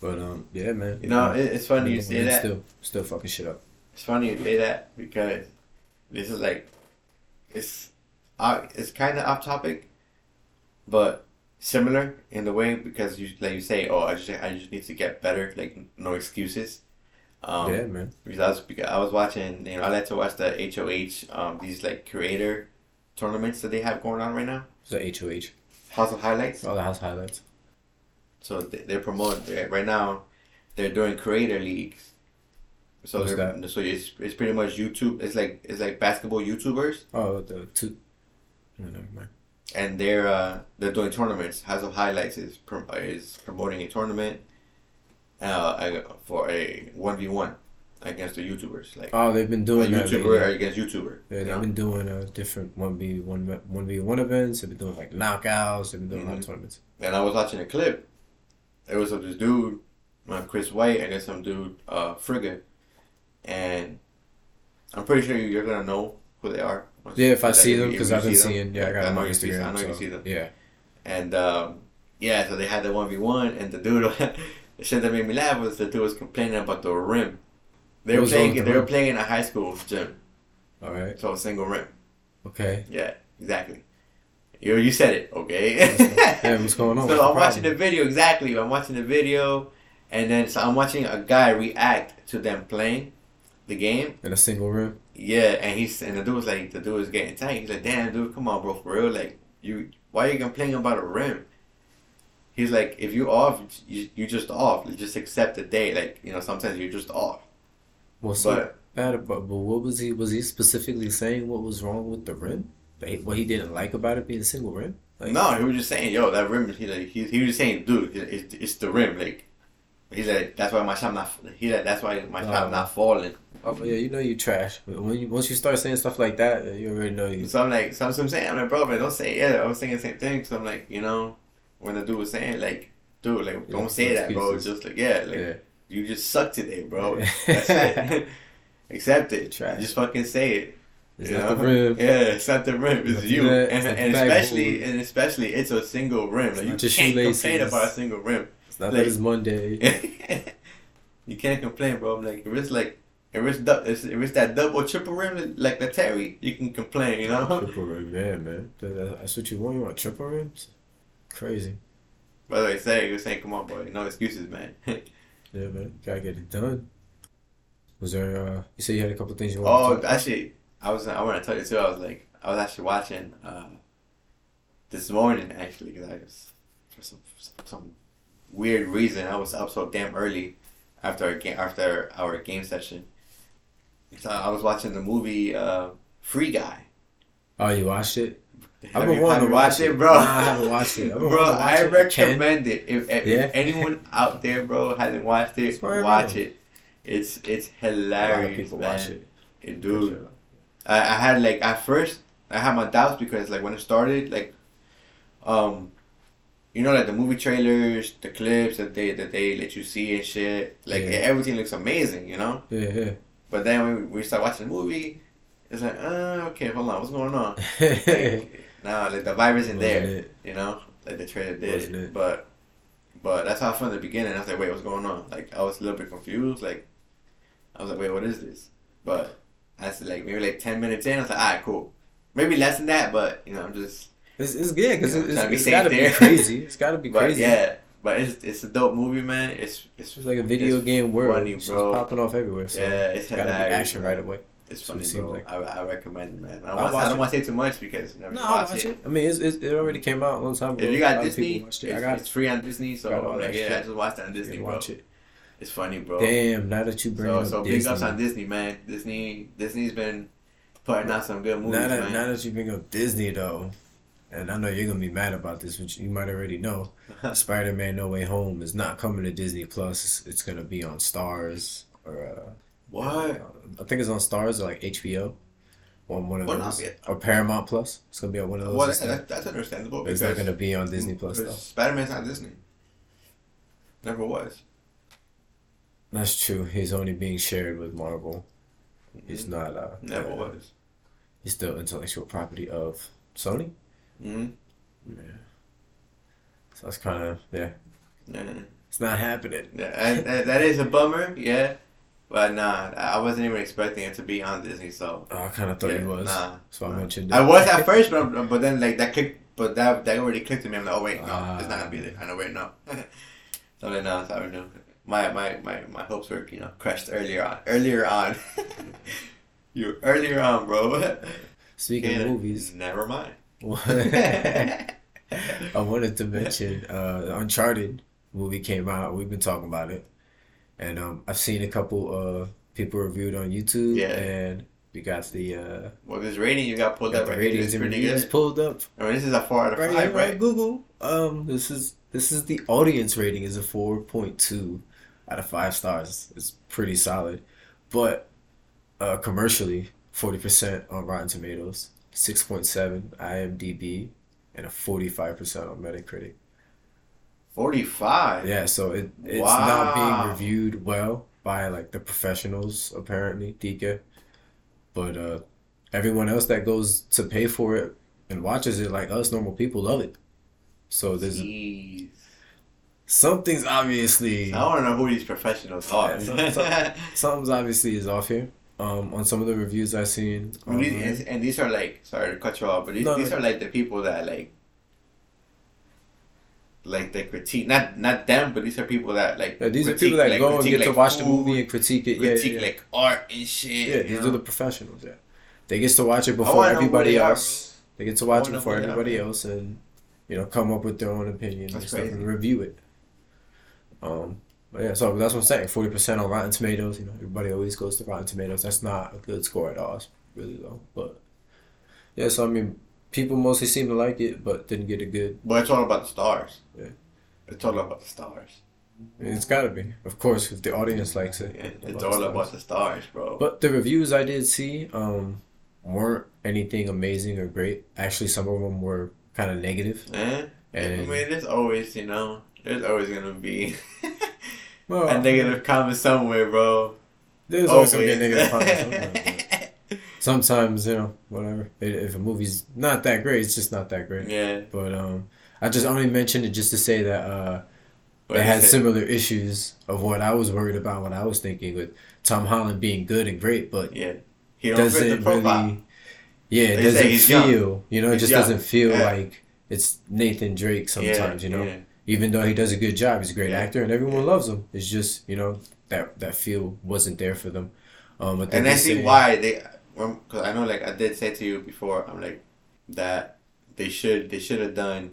But um, yeah, man. you know, it, it's funny you say that. Still, still fucking shit up. It's funny you say that because this is like it's uh, it's kind of off topic, but similar in the way because you like you say, oh, I just I just need to get better, like no excuses. Um, yeah, man. Because I was because I was watching, you know, I like to watch the HOH, um, these like creator tournaments that they have going on right now, So HOH, House of Highlights. Oh, the house highlights. So they, they're promoting they- right now. They're doing creator leagues. So What's they're, so it's it's pretty much YouTube. It's like it's like basketball YouTubers, Oh, the two. No, never mind. And they're uh, they're doing tournaments. House of Highlights is prom- is promoting a tournament, uh, for a one v one against the YouTubers, like Oh, they've been a doing that. YouTuber lately. against YouTuber. Yeah, they've know? been doing uh, different one v one one v one events. They've been doing like knockouts. They've been doing a lot of Mhm. tournaments. And I was watching a clip. It was of this dude, uh, Chris White, and then some dude, uh, Frigga. And I'm pretty sure you're gonna know who they are. Yeah, if I see them because I've been see seeing. Yeah, I got I them know on you see- Instagram. I know you see them. Yeah. And um, yeah, so they had the one v one, and the dude, the shit that made me laugh was the dude was complaining about the rim. They What were playing. They the were playing in a high school gym, All right. So a single rim. Okay. Yeah, exactly. You you said it, okay? Yeah, what's going on? So What's I'm watching the video exactly. I'm watching the video, and then so I'm watching a guy react to them playing the game. In a single rim. Yeah, and he's and the dude was like, the dude was getting tight. He's like, damn, dude, come on, bro, for real. Like, you, why are you complaining about a rim? He's like, if you off, you you just off. You just accept the day. Like, you know, sometimes you're just off. Well, so But bad about, but what was he? Was he specifically saying what was wrong with the rim? What he didn't like about it being a single rim? Like, no, he was just saying, yo, that rim. He like, he, he was saying, dude, it- it's it's the rim. Like, he's like, that's why my shot not. He like, that's why my shot Oh. not falling. Oh, yeah, you know you trash. But when you once you start saying stuff like that, you already know you. So I'm like, so, I'm saying, I'm like, bro, but don't say yeah. I was saying the same thing. So I'm like, you know, when the dude was saying like, dude, like, don't say that, bro. excuses. Just like, yeah, like, Yeah. you just suck today, bro. Yeah. That's it. Accept it. Trash. Just fucking say it. It's you not know? the rim. Yeah, it's not the rim. It's you. that, and it's and especially and especially it's a single rim. It's Like you can't complain about a single rim. It's Like- that it's Monday. you can't complain, bro. I'm like if it's like if it's du- if it's that double triple rim like the Terry, you can complain. You know. triple rim, yeah, man. That- that- That's what you want. You want triple rims? Crazy. By the way, say you were saying, come on, boy, no excuses, man. Yeah, man. Gotta get it done. Was there? uh You said you had a couple things you oh, to talk actually, I was I want to tell you too. I was like, I was actually watching uh, this morning actually because I was for some for some weird reason I was up so damn early after our game after our game session. So I was watching the movie uh, Free Guy. Oh, you watched it? I've been wanting to watch it. bro. I haven't watched it. Bro, wanting to watch I it. I can. recommend it. If, if Yeah? anyone out there, bro, hasn't watched it, watch it. It's it's A lot of hilarious, people man. watch it. It- dude. I, I had like at first I had my doubts because like when it started like um you know like the movie trailers the clips that they that they let you see and shit. Like Yeah. everything looks amazing you know? Yeah, yeah. but then when we start watching the movie it's like uh okay hold on what's going on? Now like the vibe isn't there it? you know? Like the trailer did. But but that's how I in the beginning. I was like wait what's going on? Like I was a little bit confused. Like I was like wait what is this? But that's like maybe like 10 minutes in I was like alright cool. Maybe less than that but you know I'm just It's, it's good because Yeah, it's, trying to be it's gotta be crazy. It's gotta be but crazy. yeah but it's it's a dope movie man it's it's It's like a video It's game world. funny, It's popping off everywhere. So yeah it's gotta be action right away. it's funny it bro like. I, I recommend it man I, don't want, watch I don't want to say too much because never No, watch watch it. it. I mean, it's, it's, it already came out a long time ago. If you got Disney, it. it's, I got it's free on Disney, so got all I'm that like, yeah. I just watched it on. Disney, bro. watch it. It's funny, bro. Damn, now that you bring So, up so Disney, big ups on Disney, man. Disney, Disney's been putting out some good movies, now that man. now that you bring up Disney though, and I know you're gonna be mad about this, which you might already know. Spider-Man: No Way Home is not coming to Disney Plus. It's, gonna be on Starz or uh, what? I think it's on Starz or like HBO, on one of Well, those, or Paramount Plus. It's gonna be on one of those. Well, that, that's understandable it's not gonna be on Disney Plus though. Spider Man's not Disney. Never was. That's true. He's only being shared with Marvel. He's not. Uh, Never uh, was. He's still intellectual property of Sony. Mm-hmm. Yeah. So that's kind of yeah. Yeah, It's not happening. yeah. And, and that is a bummer, yeah. But nah, I wasn't even expecting it to be on Disney, so. Oh, I kind of thought yeah, he was. Nah. So I mentioned it. I was at first, but but then like that clicked, but that that already clicked to me. I'm like, oh wait, no, Ah. it's not gonna be there. I know, wait, no. so then no, sorry, no. My my my my hopes were you know crushed earlier on. Earlier on. you earlier on, bro. Speaking Yeah, of movies, Never mind. I wanted to mention uh, the Uncharted movie came out. We've been talking about it, and um, I've seen a couple uh people reviewed on YouTube. Yeah. And we got the uh, well, this rating you got pulled got up the right ratings is and pretty reviews good. pulled up. I mean, this is a four out of right five, on right? Google. Um, this is this is the audience rating is a four point two out of five stars. It's pretty solid, but uh, commercially forty percent on Rotten Tomatoes, six point seven IMDb, and a forty five percent on Metacritic. Forty-five. Yeah, so it it's not being reviewed well by like the professionals apparently, Dika, but uh, everyone else that goes to pay for it and watches it like us normal people love it. So there's Jeez. Something's obviously I want to know who these professionals are. Yeah, so- so- something's obviously is off here. Um, on some of the reviews I've seen, And these, and, and these are like sorry to cut you off, but these, No, these no. are like the people that like like they critique not not them, but these are people that like Yeah, these are people that like, go and critique, get to like, watch the movie and critique it. Yeah, critique yeah, yeah. like art and shit. yeah these know? are the professionals. Yeah, they get to watch it before wanna know who everybody they are, else. They get to watch it before they are, everybody else, and you know, come up with their own opinion and stuff crazy. and review it. Um, but yeah, so that's what I'm saying. Forty percent on Rotten Tomatoes. You know, everybody always goes to Rotten Tomatoes. That's not a good score at all, really though. But yeah, so I mean, people mostly seem to like it, but didn't get a good. But it's all about the stars. Yeah. It's all about the stars. It's got to be, of course, if the audience likes it. Yeah, it's all about the stars, bro. But the reviews I did see um, weren't anything amazing or great. Actually, some of them were kind of negative. Eh? I And mean, there's always, you know, there's always gonna be well, a negative comment somewhere, bro. there's always gonna be a negative comment somewhere, Sometimes you know whatever. If- a movie's not that great, it's just not that great. yeah. But um, I just only mentioned it just to say that uh, it had it's- similar issues of what I was worried about when I was thinking with Tom Holland being good and great, but Yeah. He doesn't really. Yeah, it They doesn't he's young. feel. You know, it He's just young. doesn't feel Yeah. like it's Nathan Drake. Sometimes yeah, you know, Yeah. Even though he does a good job, he's a great Yeah. actor and everyone Yeah. loves him. It's just you know that that feel wasn't there for them. Um, but And I see say- why they, because I know, like I did say to you before, I'm like that they should they should have done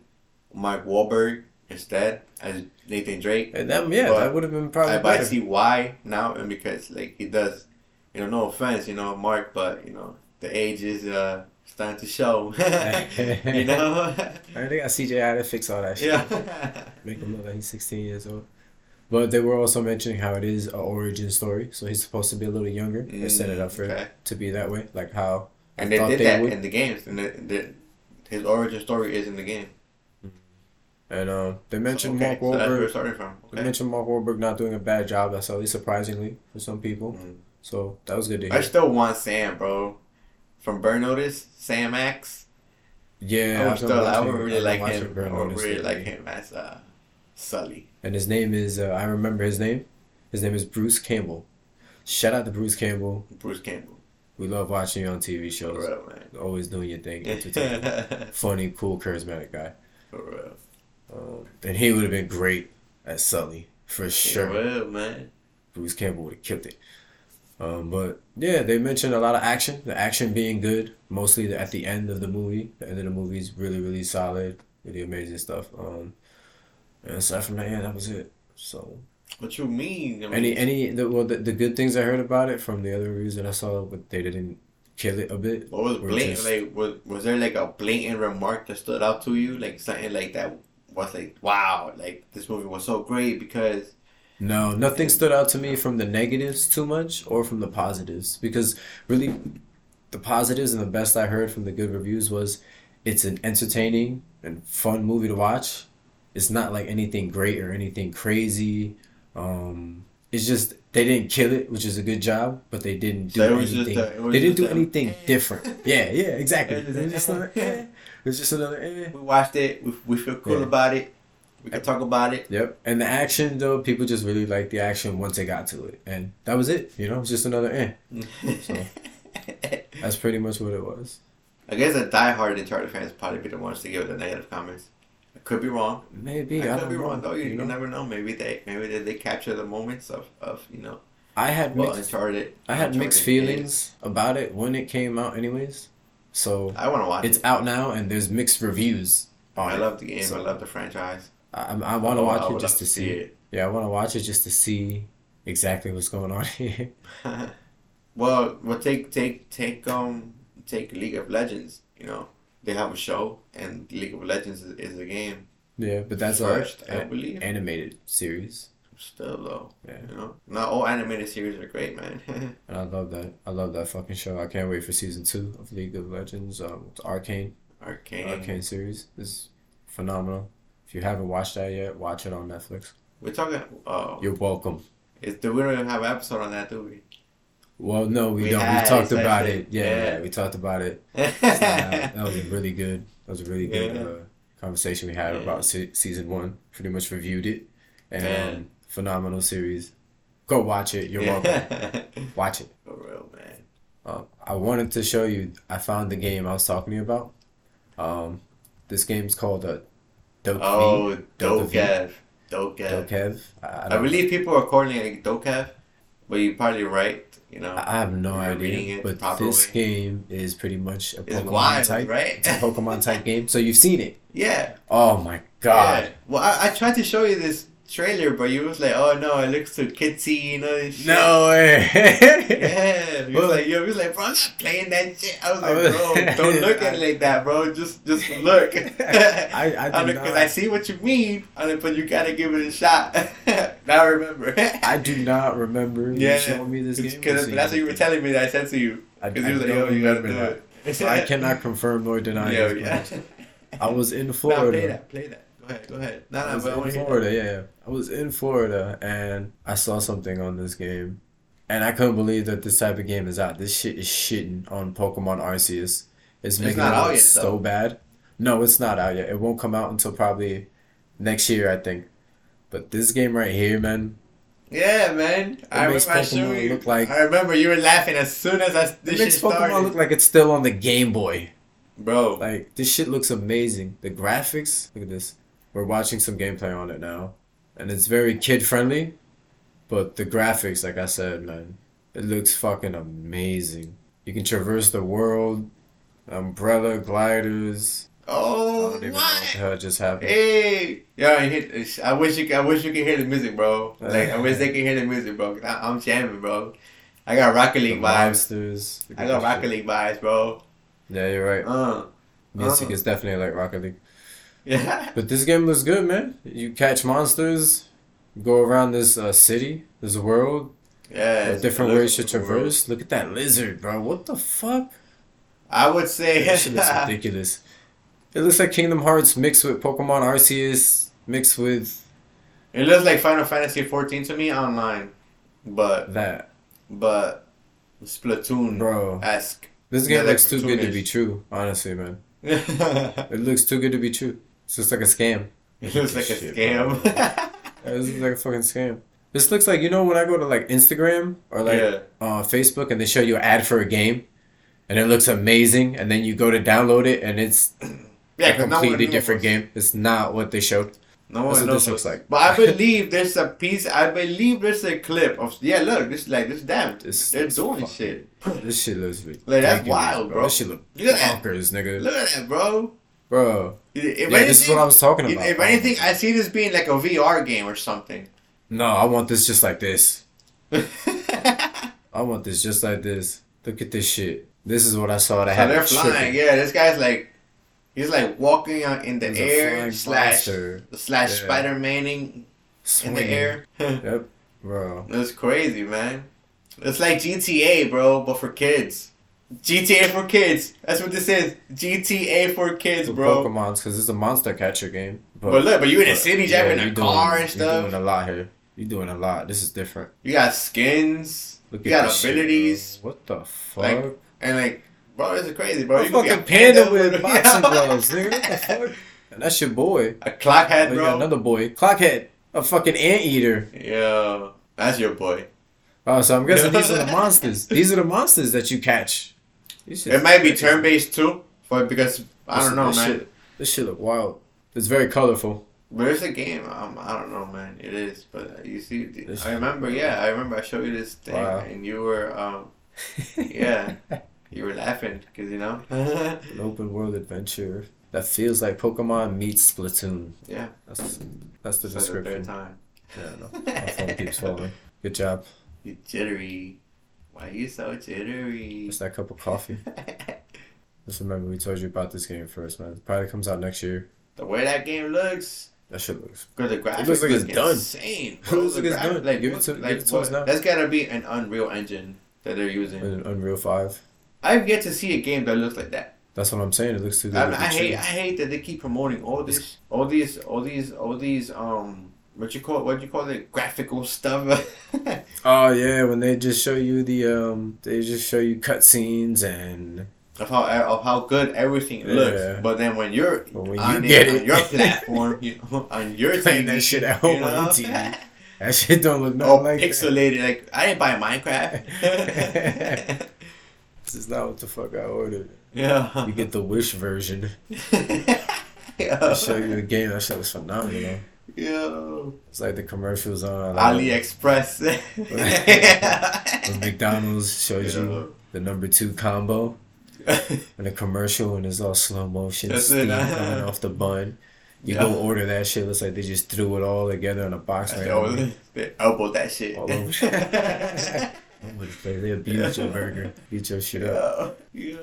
Mark Wahlberg instead as Nathan Drake. And that, yeah, But that would have been probably I, but I see why now, and because like he does, you know, no offense, you know, Mark, but you know, the age is uh starting to show. you know. I think I got CJ had to fix all that shit. yeah. Make him look like he's 16 years old. But they were also mentioning how it is an origin story, so he's supposed to be a little younger. They set it up for Mm, okay. it to be that way, like how I And they did they that would. in the games, and the, the, his origin story is in the game. And um, they mentioned okay, Mark so that's where Wahlberg. it's starting from. They mentioned Mark Wahlberg not doing a bad job. That's at least surprisingly for some people. Mm. So that was good to hear. I still want Sam, bro. From Burn Notice, Sam Axe. Yeah, I would I've still, I would really I've like him. I would really like him as uh, Sully. And his name is uh, I remember his name. His name is Bruce Campbell. Shout out to Bruce Campbell. Bruce Campbell. We love watching you on TV shows. For real, man. Always doing your thing. entertaining. Funny, cool, charismatic guy. For real. Um, and he would have been great as Sully for sure. For real, man. Bruce Campbell would have killed it. Um, but yeah, they mentioned a lot of action. The action being good, mostly at the end of the movie. The end of the movie is really, really solid. Really amazing stuff. Um, and aside from that, yeah, that was it. So What you mean? I mean, any any the well the, the good things I heard about it from the other reviews that I saw, but they didn't kill it a bit. What was blatant? just- Like, was, was there like a blatant remark that stood out to you? Like something like that was like, wow, like this movie was so great because No, nothing stood out to me from the negatives too much or from the positives because really the positives and the best I heard from the good reviews was it's an entertaining and fun movie to watch. It's not like anything great or anything crazy. Um, it's just they didn't kill it, which is a good job, but they didn't do So it was just anything. they didn't do anything different. Yeah, yeah, exactly. It was just just another. Eh. It was just another. Eh. we watched it, we, we feel cool Yeah. about it, we can talk about it. Yep. And the action though, people just really liked the action once they got to it. And that was it. You know, it was just another eh. So- That's pretty much what it was. I guess the diehard Uncharted fans probably be the ones to give the negative comments. I could be wrong. Maybe I I, could don't be know. wrong though. You, you you know? never know. Maybe they maybe they, they capture the moments of, of you know I had well mixed Uncharted. I had Uncharted mixed is. feelings about it when it came out anyways. So I want to watch it's it. out now and there's mixed reviews on I it. love the game. I love the franchise. I, I want to Oh, watch it just to see. it. Yeah, I want to watch it just to see exactly what's going on here. well, well, take take take um take League of Legends. You know they have a show, and League of Legends is, is a game. Yeah, but that's First, a, I believe. animated series. Still though, Yeah. you know, not all animated series are great, man. And I love that. I love that fucking show. I can't wait for season two of League of Legends. Um, it's Arcane. Arcane. Arcane series is phenomenal. If you haven't watched that yet, watch it on Netflix. We're talking. Oh, You're welcome. is the we don't even have an episode on that, do we? Well, no, we, We don't. had we talked it, about it. Yeah, Yeah. yeah, we talked about it. That, was a really good. That was a really good Yeah. uh, conversation we had about se- season one. Pretty much reviewed it, and um, phenomenal series. Go watch it. You're welcome. Watch it. For real, man. Uh, I wanted to show you. I found the game I was talking to you about. Um, this game's called uh, Doke Oh, V. Delta V. Dokev. Dokev. Dokev. I, I, believe people are calling it Dokev, but you're probably right. You know, I have no idea. But proper this game is pretty much a Pokemon wild, type. right? It's a Pokemon type game. So you've seen it. yeah. Oh my god. Yeah. Well, I, I tried to show you this trailer, but you was like, "Oh no, it looks too kidsy," you know. and shit. No way. Yeah, he was like, yo, he was like, bro, I'm not playing that shit. I was I like, bro, don't look at it like that, bro. Just, just look. I- I Because not- I see what you mean, I but you gotta give it a shot. now I remember. I do not remember you yeah, showing me this game. because that's what you were telling me that I said to you. I, Because I he was like, yo, oh, you gotta do that. it. So I cannot confirm nor deny. Yo, yeah. I was in No, Florida. play that, play that. Go ahead, go ahead. No, I was in Florida, yeah. I was in Florida and I saw something on this game. And I couldn't believe that this type of game is out. This shit is shitting on Pokemon Arceus. It's making not it look yet, so though. bad. No, it's not out yet. It won't come out until probably next year, I think. But this game right here, man, Yeah, man. I makes remember I Pokemon you. look like- I remember you were laughing as soon as I, it this shit makes Pokemon started. look like it's still on the Game Boy. Bro. Like this shit looks amazing. The graphics, look at this. We're watching some gameplay on it now, and it's very kid friendly. But the graphics, like I said, man, it looks fucking amazing. You can traverse the world, umbrella gliders. Oh, don't even know what? what the hell just happened. Hey, yo, I, hit, I wish you, could- I wish you could hear the music, bro. Like, I wish they could hear the music, bro. I, I'm jamming, bro. I got Rocket The League vibes. monsters. I got Rocket. League vibes, bro. Yeah, you're right. Uh, Music uh. is definitely like Rocket League. Yeah. But this game looks good, man. You catch monsters, go around this uh, city, this world, Yeah. Different ways to world. traverse. Look at that lizard, bro. What the fuck? I would say. That shit looks ridiculous. It looks like Kingdom Hearts mixed with Pokemon Arceus mixed with it looks like Final Fantasy 14 to me online, but that, but Splatoon bro. esque. This Yeah, game like looks too good to be true. Honestly, man. It looks too good to be true. It's just like a scam. It looks like a scam. Yeah, This is like a fucking scam. This looks like you know when I go to like Instagram or like yeah. uh, Facebook and they show you an ad for a game, and it looks amazing, and then you go to download it and it's Yeah, a 'cause no one completely different game. It's not what they showed. No That's one what knows this looks like. But I believe there's a piece. I believe there's a clip of. Yeah, look, this like this. Damn, This they're looks doing fucking- shit. This shit looks ridiculous. Like, that's wild, bro. This shit look Look at that. bonkers, nigga. Look at that, bro. Bro. If Yeah, anything, this is what I was talking about. if anything, I see this being like a VR game or something. No, I want this just like this. I want this just like this. Look at this shit. This is what I saw that So they're flying. tripping. Yeah, this guy's like, he's like walking out in the a air slash monster. slash Yeah. Spider Maning in the air. Yep, bro. That's crazy, man. It's like GTA, bro, but for kids. GTA for kids. That's what this is. GTA for kids, bro. Pokemon's because it's a monster catcher game. But look, but you in a but- city yeah, driving you a doing- car and stuff. You're doing a lot here. You're doing a lot. This is different. You got skins. Look You got this shit, abilities. what the fuck? Like, And like, bro, this is crazy, bro. You fucking panda with boxing Yeah. gloves, nigga. The fuck? And that's your boy. A clockhead, Oh, bro. another boy. Clockhead. A fucking anteater. Yeah. that's your boy. Oh, so I'm guessing these are the monsters. These are the monsters that you catch. It might be turn based too, but because I don't know, this man. Shit, this shit look wild. It's very colorful. But it's a game. Um, I don't know, man. It is, but you see, This- I remember. Yeah, I remember. I showed you this thing, Wow. and you were, um, Yeah. you were laughing because you know. An open world adventure that feels like Pokemon meets Splatoon. yeah. That's that's the For the third description. time. Yeah, no. My phone keeps falling. Good job. You jittery. Why you so jittery? Just that cup of coffee. Just remember we told you about this game first, man. It probably comes out next year. the way that game looks. That shit looks. Because the graphics it looks like it's done. insane. It Bro. looks like it's done. Like, Give it to- like give it to us now. That's gotta be an Unreal Engine that they're using. in Unreal Five. I've yet to see a game that looks like that. That's what I'm saying. It looks too good. I, mean, I hate. I hate that they keep promoting all this, all these, all these, all these, um, what you call, what you call it, graphical stuff. Oh yeah, when they just show you the um, they just show you cutscenes and of how of how good everything Yeah. looks. But then when you're when on, you get it, on your platform, you, on your Playing TV, that shit at home on know? your TV. that shit don't look Oh, nothing like that. pixelated. Like I didn't buy Minecraft. This is not what the fuck I ordered. Yeah. You get the Wish version. yeah. I'll show you the game. That shit was phenomenal. Yo. It's like the commercials on like, AliExpress. McDonald's shows Yeah. you the number two combo in a commercial and it's all slow motion, That's steam it. coming off the bun. You Yeah. go order that shit. Looks like they just threw it all together in a box. They randomly. they elbowed that shit. All over. My God, They abuse your burger, beat your shit up. yeah. Yeah.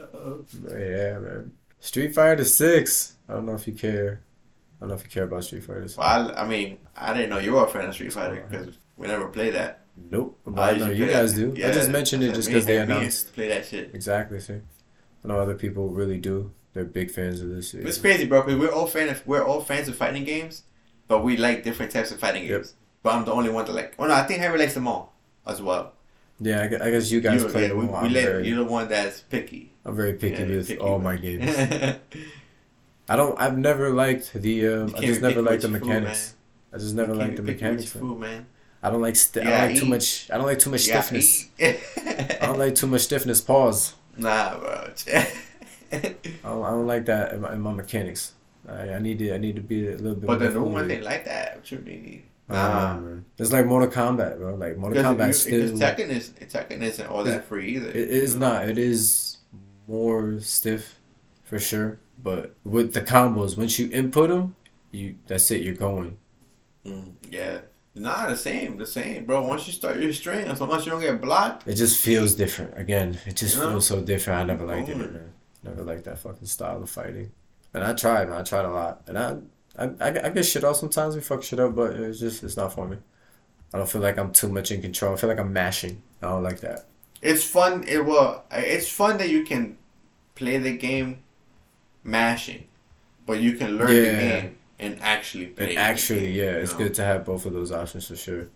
But yeah, man. Street Fighter Six. I don't know if you care. I don't know if you care about Street Fighter. Well, I, I mean, I didn't know you were a fan of Street Fighter because we never played that. Nope. But I know you guys that. do. I just mentioned it just because they announced. Play that shit. Exactly. See, I know other people really do. They're big fans of this. It's crazy, bro. Because we're all fan of, we're all fans of fighting games, but we like different types of fighting Yep. games. But I'm the only one that like. Oh no, I think Harry likes them all as well. Yeah, I gu- I guess you guys you, play yeah, we, we let, very, you're the one that's picky. I'm very picky Yeah, with picky, all man. my games. I don't. I've never liked the. Um, I just never liked the your food, mechanics. I just never liked the can't be picky with mechanics. Food, man. I don't like. Sti- I like too much. I don't like too much Yeah, stiffness. I don't like too much stiffness. Pause. nah, bro. I don't, I don't like that in my, in my mechanics. I, I need to. I need to be a little bit. but the new one ain't like that. What you mean? Nah. know, man. It's like Mortal Kombat, bro. Like Mortal Kombat still. Tekken is Tekken isn't all that free either. It is not. It is more stiff, for sure. But with the combos, once you input them, you that's it. You're going. Mm, yeah. Nah, the same, the same, bro. Once you start your string, as long as you don't get blocked, It just feels different. Again, it just You know? feels so different. I never liked it, man. Never liked that fucking style of fighting. And I tried, man. I tried a lot, and I, I, I, I get shit off sometimes. We fuck shit up, but it's just it's not for me. I don't feel like I'm too much in control. I feel like I'm mashing. I don't like that. it's fun. It will. It's fun that you can play the game mashing, but you can learn the game and actually play. And actually, game, yeah, it's know? good to have both of those options for sure.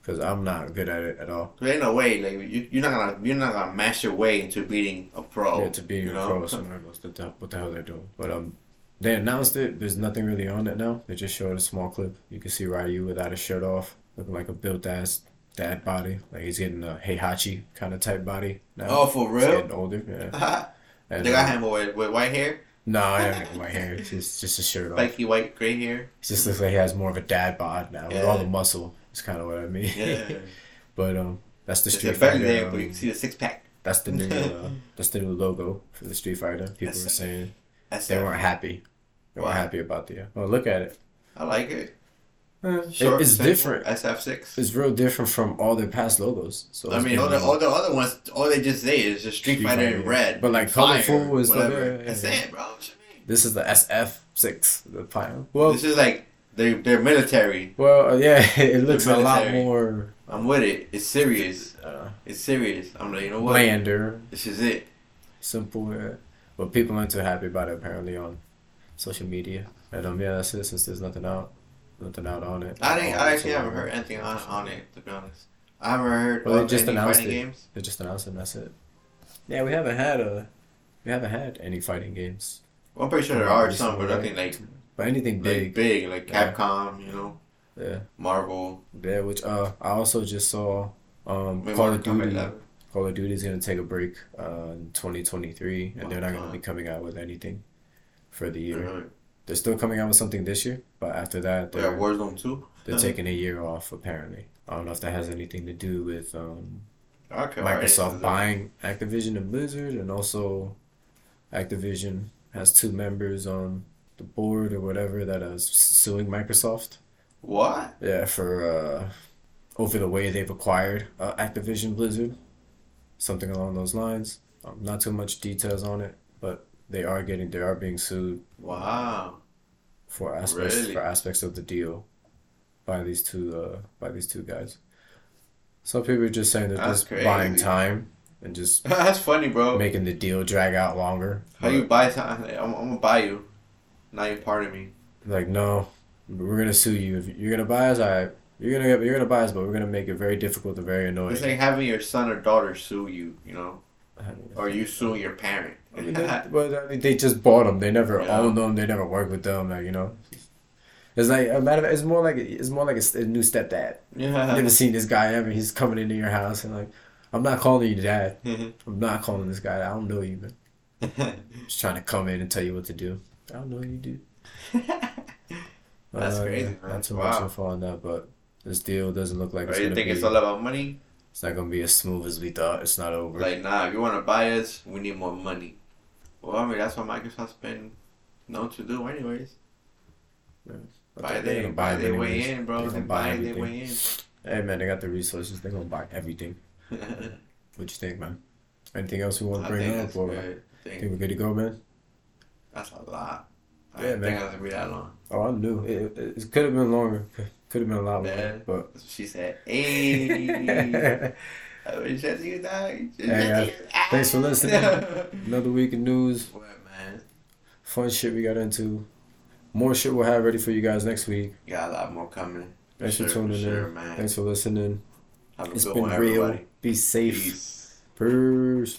Because I'm not good at it at all. There ain't no way, like you, you're not gonna, you're not gonna mash your way into beating a pro. yeah, to be you a know? pro. What the, what the hell they're doing? But um, they announced it. There's nothing really on it now. They just showed a small clip. You can see Ryu without a shirt off, looking like a built ass dad body. Like he's getting a Heihachi kind of type body now. Oh, for He's real? getting older. Yeah. they got uh, him with, with white hair, No, I haven't my hair. It's just just a shirt off. spiky white, gray hair. It just looks like he has more of a dad bod now with all the muscle. It's kind of what I mean. Yeah, but um, that's the Street Fighter. there, but you um, can see the six pack. That's the new uh, that's the new logo for the Street Fighter. People That's- were saying they weren't happy. They weren't happy about the. Uh, well, look at it. I like it. It- Short, it's simple, different. SF6. It's real different from all their past logos. So I mean, all the all the other ones, all they just say is just Street, Street Fighter Fighter, in red, But, like, fire, colorful and stuff, whatever. yeah, yeah, That's yeah. it, bro. What you mean? this is the SF six, the Pine. Well, this is like they they're military. well, uh, yeah, it looks a lot more I'm with it. It's serious. uh, It's serious. I'm like, you know what? blander, This is it. simple. Yeah. But people aren't too happy about it apparently on social media. And um, yeah, that's it. Since there's nothing out, nothing out on it. I didn't. Oh, I actually haven't heard anything on on it. To be honest, I haven't heard Well, they just any announced it. games. They just announced it. and That's it. Yeah, we haven't had a, we haven't had any fighting games. Well, I'm pretty sure there are some, but right? nothing like But anything big, big, big like Yeah. Capcom. You know, yeah, Marvel. yeah. Which uh, I also just saw um, maybe Call of Duty. Call of Duty is gonna take a break uh, in 2023, and they're not gonna Wow. be coming out with anything for the year. Really? They're still coming out with something this year, but after that, Yeah, they're Warzone two. they're taking a year off. Apparently, I don't know if that has anything to do with um, Okay, Microsoft alright. buying Activision and Blizzard, and also Activision has two members on the board or whatever that is suing Microsoft. What? Yeah, for uh, over the way they've acquired uh, Activision Blizzard, something along those lines. Um, not too much details on it, but they are getting they are being sued Wow. for aspects Really? for aspects of the deal by these two uh, by these two guys. Some people are just saying they're That's just buying time and just That's funny, bro. making the deal drag out longer. How you buy time? I'm, I'm gonna buy you. Now you're part of me. Like, no, we're gonna sue you. If you're gonna buy us, alright. You're gonna you're gonna buy us, but we're gonna make it very difficult and very annoying. It's like having your son or daughter sue you, you know, or you suing your parent. I mean, they, well, I mean, they just bought them. They never Yeah. owned them. They never worked with them. Like you know, it's like a matter. Of, it's more like it's more like a, a new stepdad. yeah. You never seen this guy ever. He's coming into your house and like, I'm not calling you dad. I'm not calling this guy. I don't know you, man. Just trying to come in and tell you what to do. I don't know you, dude. That's Uh, crazy, yeah, man. Not too Wow. much info on that, but this deal doesn't look like Or it's you think be. it's all about money? it's not gonna be as smooth as we thought. It's not over. Like, nah, if you want to buy us, we need more money. Well, I mean, that's what Microsoft's been known to do, anyways. Buy they- they their, buy their way anyways. in, bro. They They buy their way Hey man, they got the resources. They're gonna buy everything. What you think, man? Anything else we want to bring up, that's or. I think think we're good to go, man? that's a lot. I Yeah, didn't man. think I be that long. Oh, I knew it. It, it could have been longer. Could have been a lot longer, Yeah. but. She said. Hey. I that you. Hey, thanks for ah. listening. Another week of news, What, man? fun shit we got into. More shit we'll have ready for you guys next week. Got a lot more coming. Thanks for Sure, tuning sure, in. man. Thanks for listening. Have a It's good been one, real. everybody. Be safe. Peace. Peace.